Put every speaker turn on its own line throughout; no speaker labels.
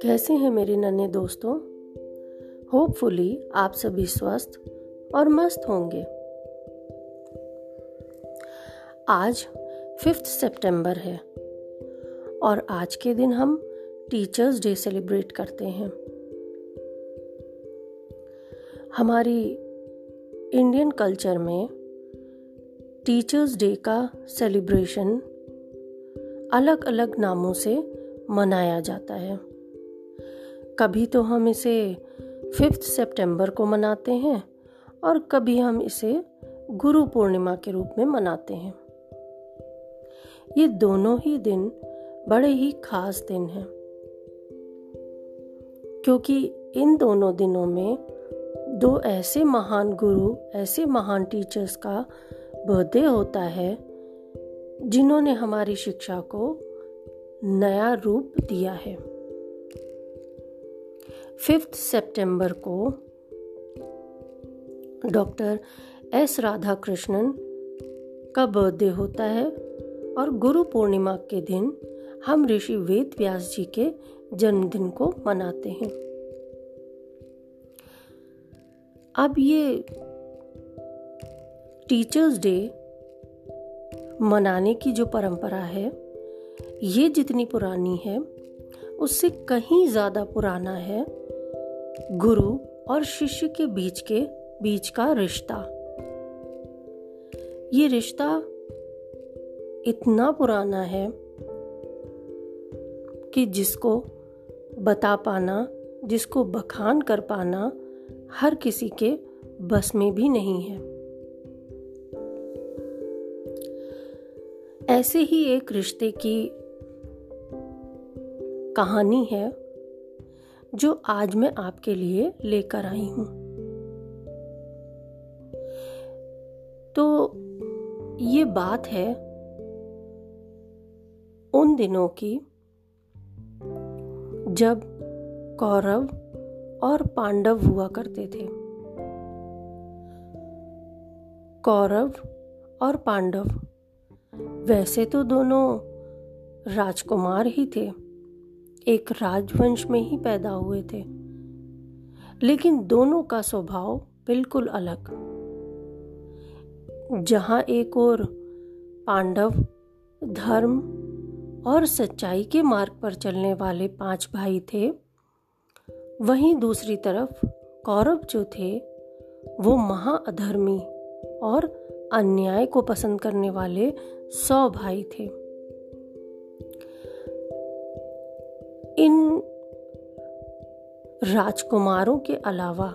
कैसे हैं मेरे नन्हे दोस्तों? होपफुली आप सभी स्वस्थ और मस्त होंगे। आज फिफ्थ सितंबर है और आज के दिन हम टीचर्स डे सेलिब्रेट करते हैं। हमारी इंडियन कल्चर में टीचर्स डे का सेलिब्रेशन अलग अलग नामों से मनाया जाता है। कभी तो हम इसे फिफ्थ सितंबर को मनाते हैं और कभी हम इसे गुरु पूर्णिमा के रूप में मनाते हैं। ये दोनों ही दिन बड़े ही खास दिन हैं। क्योंकि इन दोनों दिनों में दो ऐसे महान गुरु, ऐसे महान टीचर्स का बर्थडे होता है, जिन्होंने हमारी शिक्षा को नया रूप दिया है। फिफ्थ सितंबर को डॉक्टर एस राधा कृष्णन का बर्थडे होता है और गुरु पूर्णिमा के दिन हम ऋषि वेद व्यास जी के जन्मदिन को मनाते हैं। अब ये टीचर्स डे मनाने की जो परंपरा है, ये जितनी पुरानी है, उससे कहीं ज़्यादा पुराना है गुरु और शिष्य के बीच के, बीच का रिश्ता। ये रिश्ता इतना पुराना है कि जिसको बता पाना, जिसको बखान कर पाना हर किसी के बस में भी नहीं है। ऐसे ही एक रिश्ते की कहानी है, जो आज मैं आपके लिए लेकर आई हूँ। तो ये बात है उन दिनों की, जब कौरव और पांडव हुआ करते थे। कौरव और पांडव वैसे तो दोनों राजकुमार ही थे। एक राजवंश में ही पैदा हुए थे। लेकिन दोनों का स्वभाव बिल्कुल अलग। जहाँ एक और पांडव, धर्म और सच्चाई के मार्ग पर चलने वाले पाँच भाई थे, वहीं दूसरी तरफ़ कौरव जो थे, वो महाअधर्मी और अन्याय को पसंद करने वाले सौ भाई थे। इन राजकुमारों के अलावा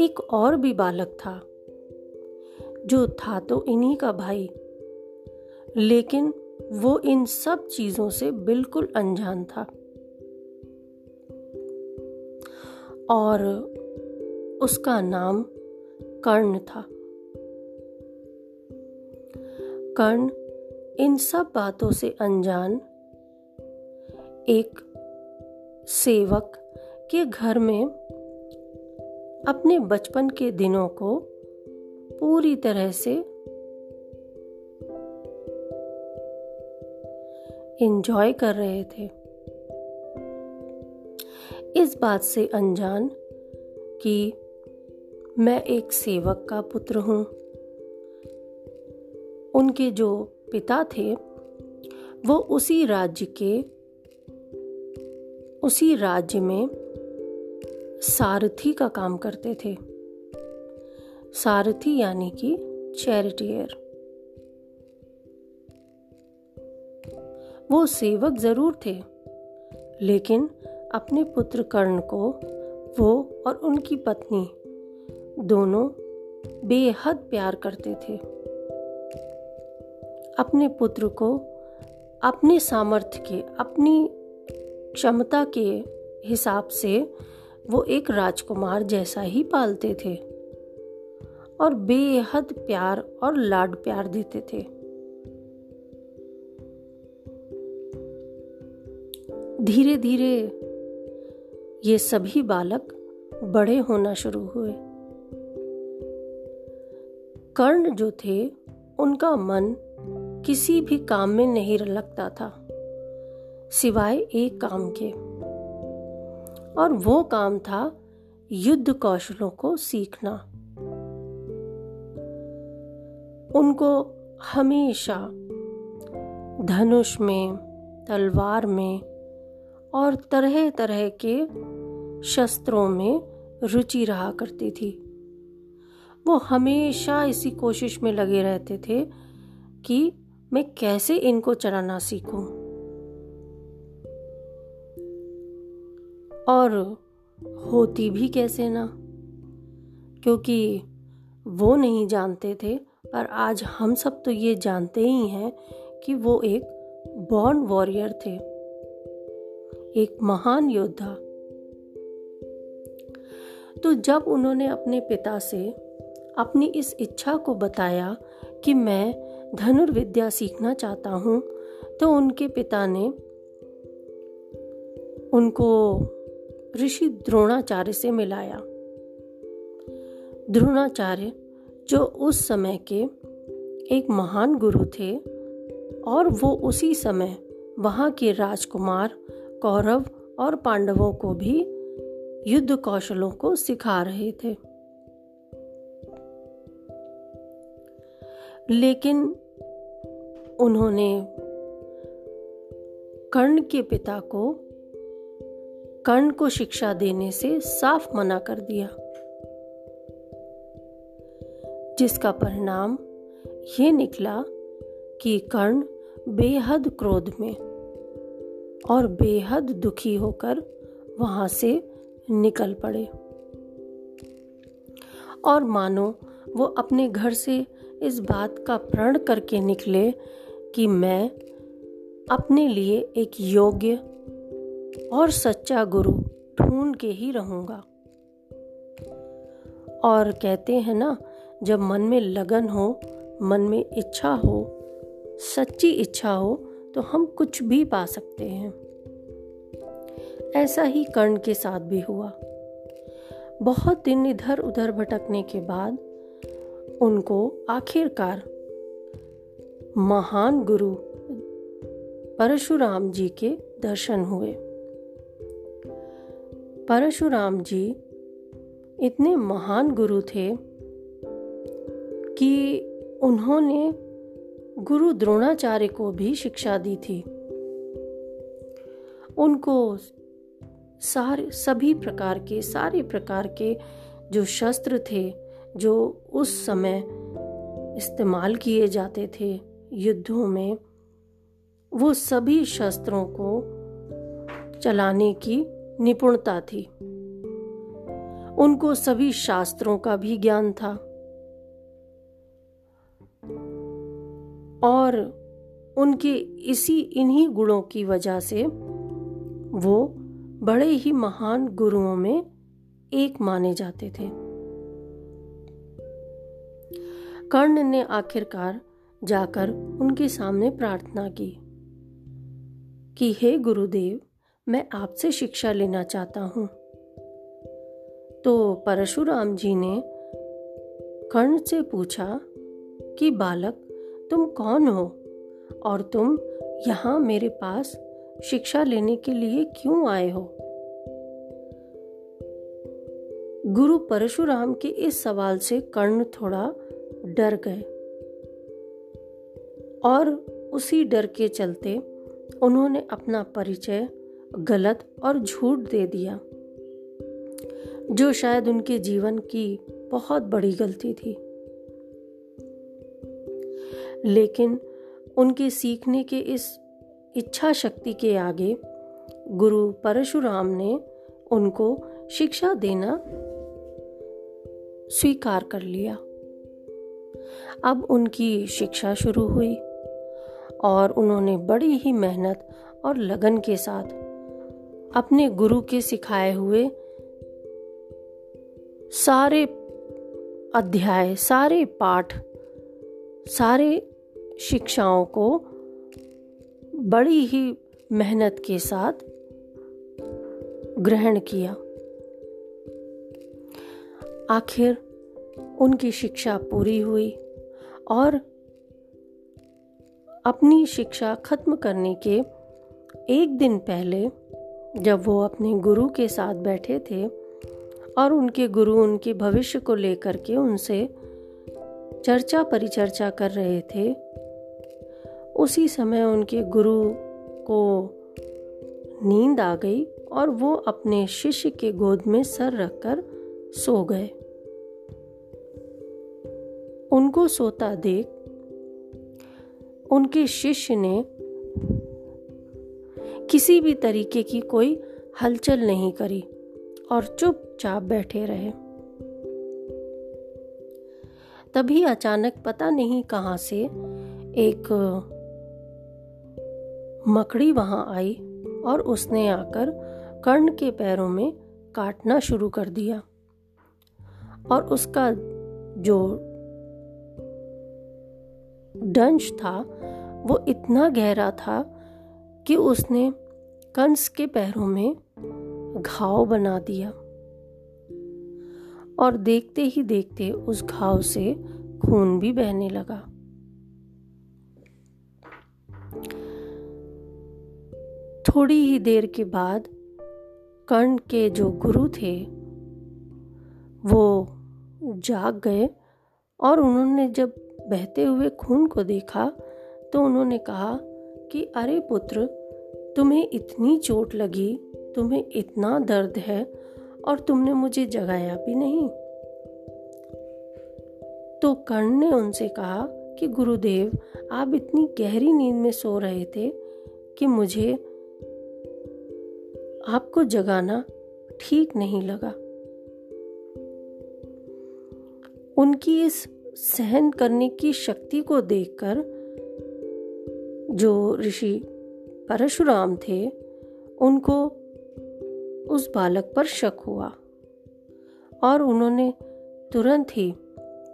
एक और भी बालक था, जो था तो इन्हीं का भाई, लेकिन वो इन सब चीज़ों से बिल्कुल अनजान था। और उसका नाम कर्ण था। कर्ण इन सब बातों से अनजान एक सेवक के घर में अपने बचपन के दिनों को पूरी तरह से एंजॉय कर रहे थे। इस बात से अनजान कि मैं एक सेवक का पुत्र हूँ। उनके जो पिता थे, वो उसी राज्य के, उसी राज्य में सारथी का काम करते थे। सारथी यानी कि चैरिटियर वो सेवक ज़रूर थे, लेकिन अपने पुत्र कर्ण को वो और उनकी पत्नी दोनों बेहद प्यार करते थे। अपने पुत्र को अपने सामर्थ्य के, अपनी क्षमता के हिसाब से वो एक राजकुमार जैसा ही पालते थे और बेहद प्यार और लाड प्यार देते थे। धीरे धीरे ये सभी बालक बड़े होना शुरू हुए। कर्ण जो थे, उनका मन किसी भी काम में नहीं लगता था, सिवाय एक काम के। और वो काम था युद्ध कौशलों को सीखना। उनको हमेशा धनुष में, तलवार में और तरह तरह के शस्त्रों में रुचि रहा करती थी। वो हमेशा इसी कोशिश में लगे रहते थे कि मैं कैसे इनको चलाना सीखूं? और होती भी कैसे ना? क्योंकि वो नहीं जानते थे, पर आज हम सब तो ये जानते ही हैं कि वो एक बॉर्न वॉरियर थे, एक महान योद्धा। तो जब उन्होंने अपने पिता से अपनी इस इच्छा को बताया कि मैं धनुर्विद्या सीखना चाहता हूँ तो उनके पिता ने उनको ऋषि द्रोणाचार्य से मिलाया। द्रोणाचार्य, जो उस समय के एक महान गुरु थे, और वो उसी समय वहाँ के राजकुमार, कौरव और पांडवों को भी युद्ध कौशलों को सिखा रहे थे। लेकिन उन्होंने कर्ण के पिता को, कर्ण को शिक्षा देने से साफ़ मना कर दिया, जिसका परिणाम ये निकला कि कर्ण बेहद क्रोध में और बेहद दुखी होकर वहाँ से निकल पड़े। और मानो वो अपने घर से इस बात का प्रण करके निकले कि मैं अपने लिए एक योग्य और सच्चा गुरु ढूंढ के ही रहूँगा। और कहते हैं ना, जब मन में लगन हो, मन में इच्छा हो, सच्ची इच्छा हो तो हम कुछ भी पा सकते हैं। ऐसा ही कर्ण के साथ भी हुआ। बहुत दिन इधर उधर भटकने के बाद उनको आखिरकार महान गुरु परशुराम जी के दर्शन हुए। परशुराम जी इतने महान गुरु थे कि उन्होंने गुरु द्रोणाचार्य को भी शिक्षा दी थी। उनको सारे, सभी प्रकार के, सारे प्रकार के जो शस्त्र थे, जो उस समय इस्तेमाल किए जाते थे युद्धों में वो सभी शस्त्रों को चलाने की निपुणता थी। उनको सभी शास्त्रों का भी ज्ञान था। और उनके इसी इन्हीं गुणों की वजह से वो बड़े ही महान गुरुओं में एक माने जाते थे। कर्ण ने आखिरकार जाकर उनके सामने प्रार्थना की कि, हे गुरुदेव, मैं आपसे शिक्षा लेना चाहता हूँ। तो परशुराम जी ने कर्ण से पूछा कि, बालक, तुम कौन हो और तुम यहाँ मेरे पास शिक्षा लेने के लिए क्यों आए हो? गुरु परशुराम के इस सवाल से कर्ण थोड़ा डर गए। और उसी डर के चलते उन्होंने अपना परिचय गलत और झूठ दे दिया, जो शायद उनके जीवन की बहुत बड़ी गलती थी। लेकिन उनके सीखने के इस इच्छा शक्ति के आगे गुरु परशुराम ने उनको शिक्षा देना स्वीकार कर लिया। अब उनकी शिक्षा शुरू हुई। और उन्होंने बड़ी ही मेहनत और लगन के साथ अपने गुरु के सिखाए हुए सारे अध्याय, सारे पाठ, सारे शिक्षाओं को बड़ी ही मेहनत के साथ ग्रहण किया। आखिर उनकी शिक्षा पूरी हुई और अपनी शिक्षा खत्म करने के एक दिन पहले, जब वो अपने गुरु के साथ बैठे थे और उनके गुरु उनके भविष्य को लेकर के उनसे चर्चा परिचर्चा कर रहे थे, उसी समय उनके गुरु को नींद आ गई और वो अपने शिष्य के गोद में सर रखकर सो गए। उनको सोता देख उनके शिष्य ने किसी भी तरीके की कोई हलचल नहीं करी और चुपचाप बैठे रहे। तभी अचानक पता नहीं कहाँ से एक मकड़ी वहाँ आई और उसने आकर कर्ण के पैरों में काटना शुरू कर दिया और उसका जो डंश था, वो इतना गहरा था कि उसने कंस के पैरों में घाव बना दिया। और देखते ही देखते उस घाव से खून भी बहने लगा। थोड़ी ही देर के बाद कर्ण के जो गुरु थे, वो जाग गए और उन्होंने जब बहते हुए खून को देखा तो उन्होंने कहा कि, अरे पुत्र, तुम्हें इतनी चोट लगी, तुम्हें इतना दर्द है और तुमने मुझे जगाया भी नहीं। तो कर्ण ने उनसे कहा कि, गुरुदेव, आप इतनी गहरी नींद में सो रहे थे कि मुझे आपको जगाना ठीक नहीं लगा। उनकी इस सहन करने की शक्ति को देखकर जो ऋषि परशुराम थे, उनको उस बालक पर शक हुआ और उन्होंने तुरंत ही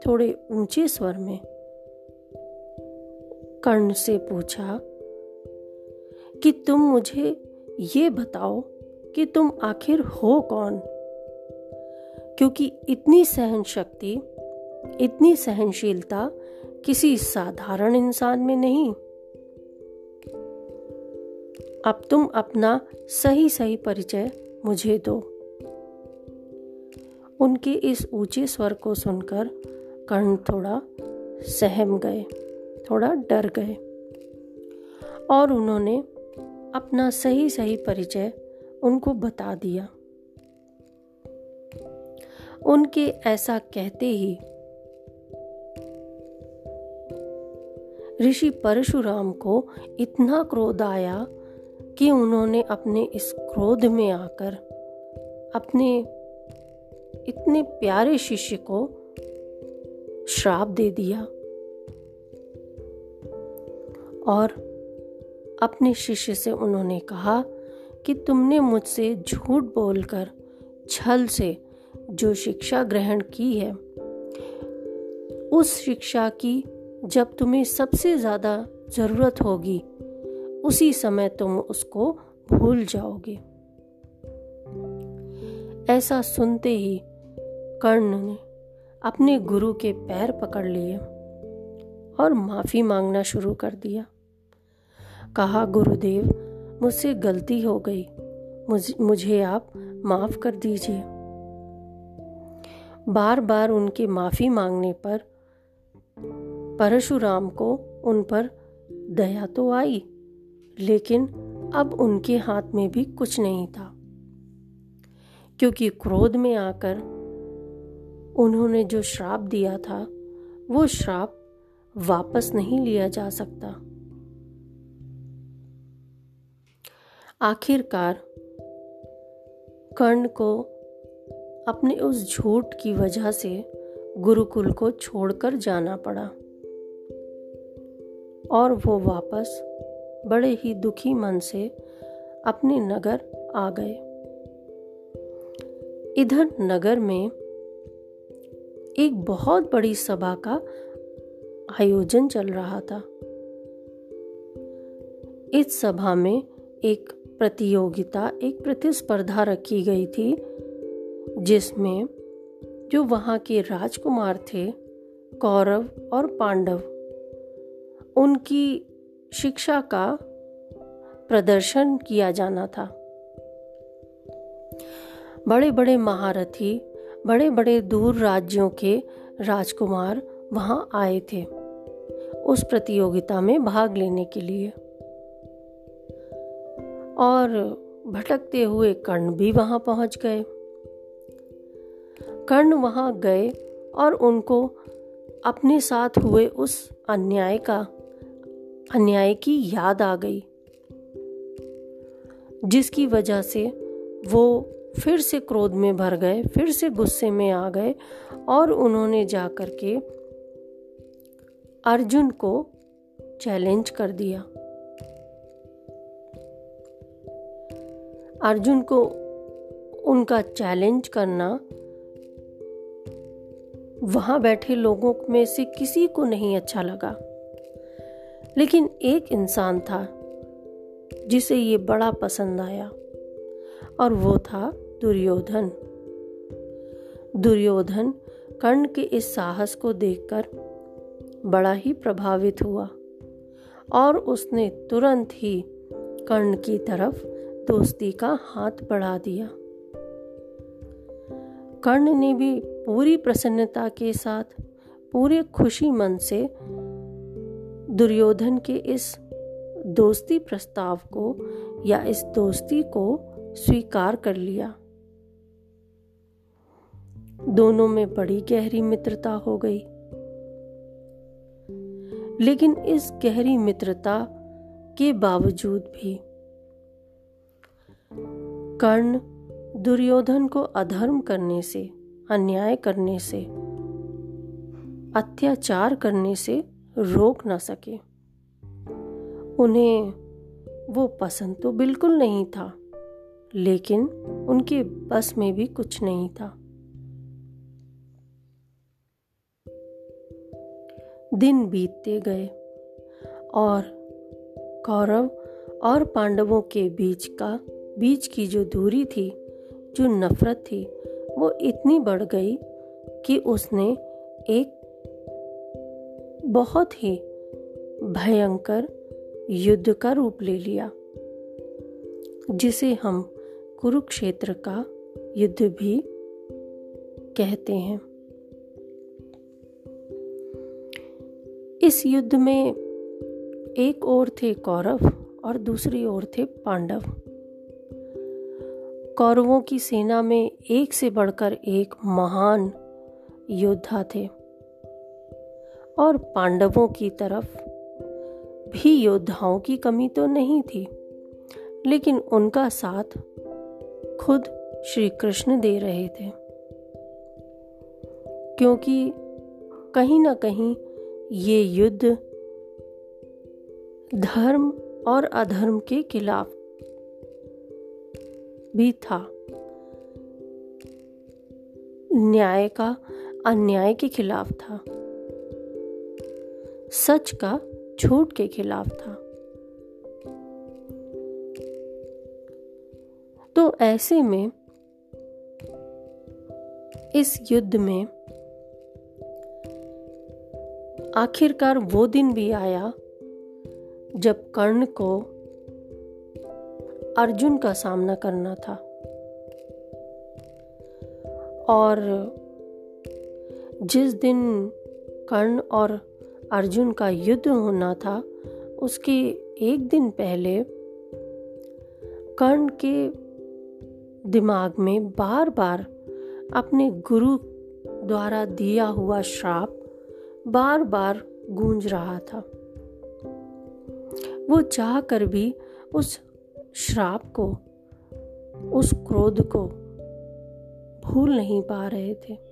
थोड़े ऊँचे स्वर में कर्ण से पूछा कि तुम मुझे ये बताओ कि तुम आखिर हो कौन? क्योंकि इतनी सहन शक्ति इतनी सहनशीलता किसी साधारण इंसान में नहीं। अब तुम अपना सही सही परिचय मुझे दो। उनके इस ऊँचे स्वर को सुनकर कर्ण थोड़ा सहम गए, थोड़ा डर गए और उन्होंने अपना सही सही परिचय उनको बता दिया। उनके ऐसा कहते ही ऋषि परशुराम को इतना क्रोध आया कि उन्होंने अपने इस क्रोध में आकर अपने इतने प्यारे शिष्य को श्राप दे दिया और अपने शिष्य से उन्होंने कहा कि तुमने मुझसे झूठ बोलकर छल से जो शिक्षा ग्रहण की है, उस शिक्षा की जब तुम्हें सबसे ज़्यादा ज़रूरत होगी उसी समय तुम उसको भूल जाओगे। ऐसा सुनते ही कर्ण ने अपने गुरु के पैर पकड़ लिए और माफ़ी मांगना शुरू कर दिया। कहा गुरुदेव मुझसे गलती हो गई। मुझ, मुझे आप माफ़ कर दीजिए। बार बार उनके माफ़ी मांगने पर परशुराम को उन पर दया तो आई, लेकिन अब उनके हाथ में भी कुछ नहीं था। क्योंकि क्रोध में आकर उन्होंने जो श्राप दिया था, वो श्राप वापस नहीं लिया जा सकता। आखिरकार कर्ण को अपने उस झूठ की वजह से गुरुकुल को छोड़कर जाना पड़ा। और वो वापस बड़े ही दुखी मन से अपने नगर आ गए। इधर नगर में एक बहुत बड़ी सभा का आयोजन चल रहा था। इस सभा में एक प्रतियोगिता, एक प्रतिस्पर्धा रखी गई थी, जिसमें जो वहाँ के राजकुमार थे, कौरव और पांडव उनकी शिक्षा का प्रदर्शन किया जाना था। बड़े बड़े महारथी बड़े बड़े दूर राज्यों के राजकुमार वहाँ आए थे, उस प्रतियोगिता में भाग लेने के लिए। और भटकते हुए कर्ण भी वहाँ पहुँच गए। कर्ण वहाँ गए और उनको अपने साथ हुए उस अन्याय का अन्याय की याद आ गई। जिसकी वजह से वो फिर से क्रोध में भर गए, फिर से गुस्से में आ गए और उन्होंने जा कर के अर्जुन को चैलेंज कर दिया। अर्जुन को उनका चैलेंज करना, वहाँ बैठे लोगों में से किसी को नहीं अच्छा लगा। लेकिन एक इंसान था जिसे ये बड़ा पसंद आया, और वो था दुर्योधन। दुर्योधन कर्ण के इस साहस को देखकर बड़ा ही प्रभावित हुआ, और उसने तुरंत ही कर्ण की तरफ़ दोस्ती का हाथ बढ़ा दिया। कर्ण ने भी पूरी प्रसन्नता के साथ, पूरे खुशी मन से दुर्योधन के इस दोस्ती प्रस्ताव को या इस दोस्ती को स्वीकार कर लिया। दोनों में बड़ी गहरी मित्रता हो गई। लेकिन इस गहरी मित्रता के बावजूद भी कर्ण दुर्योधन को अधर्म करने से, अन्याय करने से, अत्याचार करने से रोक ना सके। उन्हें वो पसंद तो बिल्कुल नहीं था, लेकिन उनके बस में भी कुछ नहीं था। दिन बीतते गए और कौरव और पांडवों के बीच का, बीच की जो दूरी थी, जो नफरत थी, वो इतनी बढ़ गई कि उसने एक बहुत ही भयंकर युद्ध का रूप ले लिया, जिसे हम कुरुक्षेत्र का युद्ध भी कहते हैं। इस युद्ध में एक ओर थे कौरव और दूसरी ओर थे पांडव। कौरवों की सेना में एक से बढ़कर एक महान योद्धा थे। और पांडवों की तरफ़ भी योद्धाओं की कमी तो नहीं थी, लेकिन उनका साथ खुद श्री कृष्ण दे रहे थे। क्योंकि कहीं ना कहीं ये युद्ध धर्म और अधर्म के खिलाफ भी था। न्याय का अन्याय के खिलाफ था। सच का झूठ के खिलाफ था। तो ऐसे में इस युद्ध में आखिरकार वो दिन भी आया जब कर्ण को अर्जुन का सामना करना था। और जिस दिन कर्ण और अर्जुन का युद्ध होना था, उसके एक दिन पहले कर्ण के दिमाग में बार बार अपने गुरु द्वारा दिया हुआ श्राप बार बार गूंज रहा था। वो चाह कर भी उस श्राप को, उस क्रोध को भूल नहीं पा रहे थे।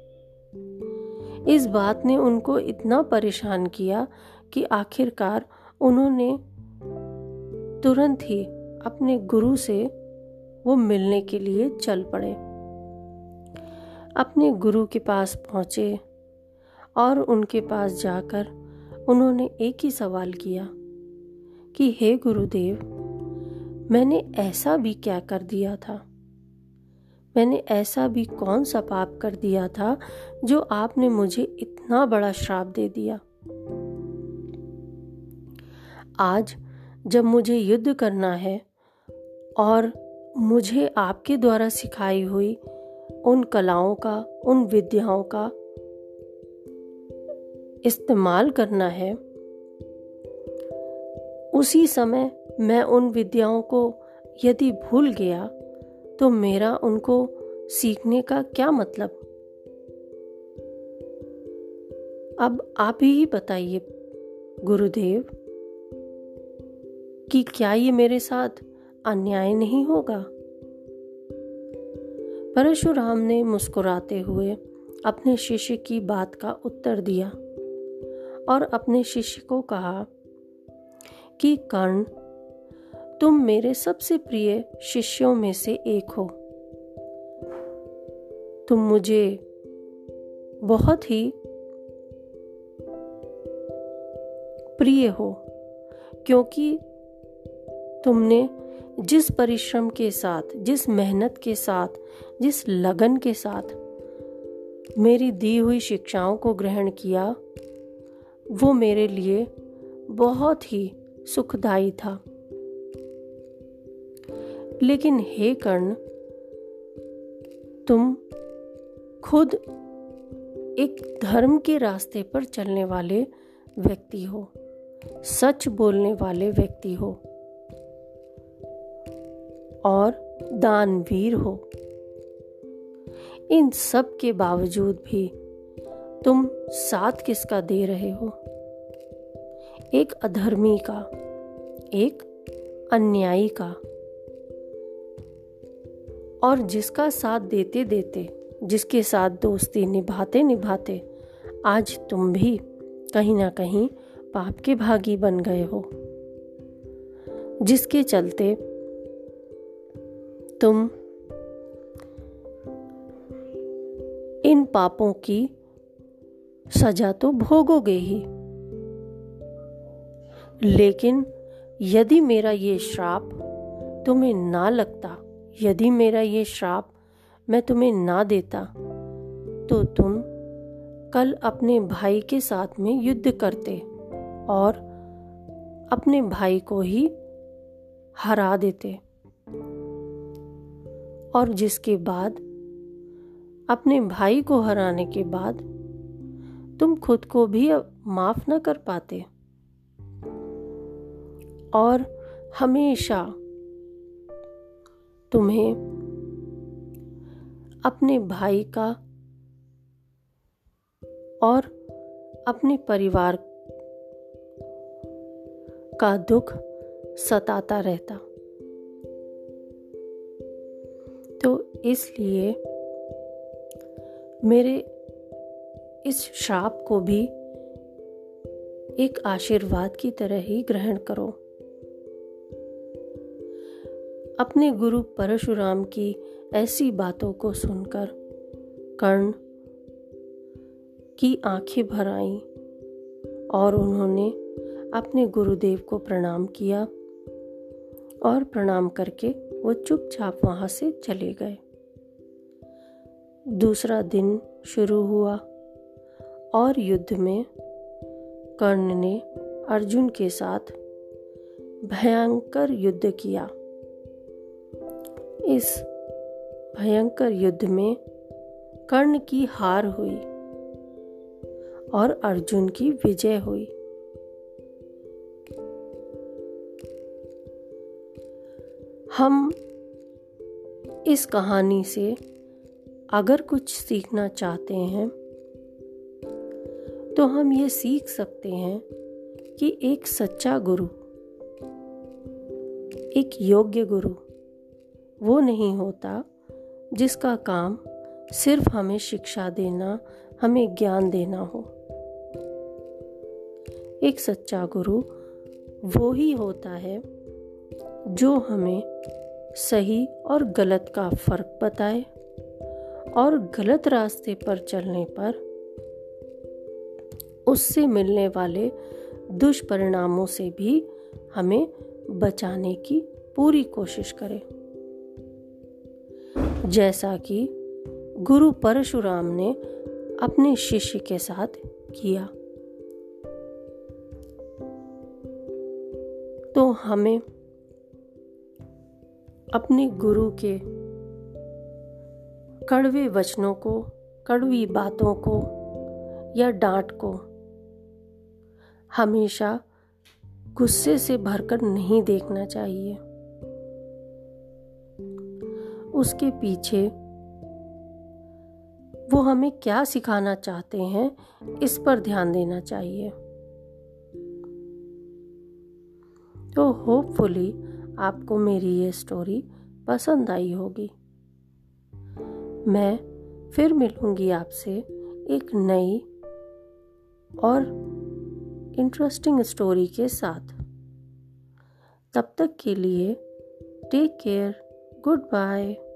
इस बात ने उनको इतना परेशान किया कि आखिरकार उन्होंने तुरंत ही अपने गुरु से वो मिलने के लिए चल पड़े। अपने गुरु के पास पहुँचे और उनके पास जाकर उन्होंने एक ही सवाल किया कि, हे गुरुदेव, मैंने ऐसा भी क्या कर दिया था? मैंने ऐसा भी कौन सा पाप कर दिया था जो आपने मुझे इतना बड़ा श्राप दे दिया? आज जब मुझे युद्ध करना है और मुझे आपके द्वारा सिखाई हुई उन कलाओं का, उन विद्याओं का इस्तेमाल करना है, उसी समय मैं उन विद्याओं को यदि भूल गया तो मेरा उनको सीखने का क्या मतलब? अब आप ही बताइए, गुरुदेव, कि क्या ये मेरे साथ अन्याय नहीं होगा? परशुराम ने मुस्कुराते हुए अपने शिष्य की बात का उत्तर दिया और अपने शिष्य को कहा कि कर्ण तुम मेरे सबसे प्रिय शिष्यों में से एक हो। तुम मुझे बहुत ही प्रिय हो, क्योंकि तुमने जिस परिश्रम के साथ, जिस मेहनत के साथ, जिस लगन के साथ मेरी दी हुई शिक्षाओं को ग्रहण किया, वो मेरे लिए बहुत ही सुखदाई था। लेकिन हे कर्ण, तुम खुद एक धर्म के रास्ते पर चलने वाले व्यक्ति हो, सच बोलने वाले व्यक्ति हो, और दानवीर हो। इन सब के बावजूद भी तुम साथ किसका दे रहे हो? एक अधर्मी का, एक अन्यायी का। और जिसका साथ देते देते, जिसके साथ दोस्ती निभाते निभाते, आज तुम भी कहीं ना कहीं पाप के भागी बन गए हो। जिसके चलते तुम इन पापों की सजा तो भोगोगे ही। लेकिन यदि मेरा ये श्राप तुम्हें ना लगता यदि मेरा ये श्राप मैं तुम्हें ना देता तो तुम कल अपने भाई के साथ में युद्ध करते और अपने भाई को ही हरा देते। और जिसके बाद, अपने भाई को हराने के बाद, तुम खुद को भी माफ़ न कर पाते। और हमेशा तुम्हें अपने भाई का और अपने परिवार का दुख सताता रहता। तो इसलिए मेरे इस श्राप को भी एक आशीर्वाद की तरह ही ग्रहण करो। अपने गुरु परशुराम की ऐसी बातों को सुनकर कर्ण की आँखें भर आईं और उन्होंने अपने गुरुदेव को प्रणाम किया और प्रणाम करके वो चुपचाप वहाँ से चले गए। दूसरा दिन शुरू हुआ और युद्ध में कर्ण ने अर्जुन के साथ भयंकर युद्ध किया। इस भयंकर युद्ध में कर्ण की हार हुई और अर्जुन की विजय हुई। हम इस कहानी से अगर कुछ सीखना चाहते हैं तो हम ये सीख सकते हैं कि एक सच्चा गुरु, एक योग्य गुरु वो नहीं होता जिसका काम सिर्फ़ हमें शिक्षा देना, हमें ज्ञान देना हो। एक सच्चा गुरु वो ही होता है जो हमें सही और गलत का फ़र्क बताए और गलत रास्ते पर चलने पर उससे मिलने वाले दुष्परिणामों से भी हमें बचाने की पूरी कोशिश करें। जैसा कि गुरु परशुराम ने अपने शिष्य के साथ किया। तो हमें अपने गुरु के कड़वे वचनों को, कड़वी बातों को या डांट को हमेशा गुस्से से भरकर नहीं देखना चाहिए। उसके पीछे। वो हमें क्या सिखाना चाहते हैं, इस पर ध्यान देना चाहिए। तो होपफुली आपको मेरी ये स्टोरी पसंद आई होगी। मैं फिर मिलूँगी आपसे एक नई और इंटरेस्टिंग स्टोरी के साथ। तब तक के लिए टेक केयर गुड बाय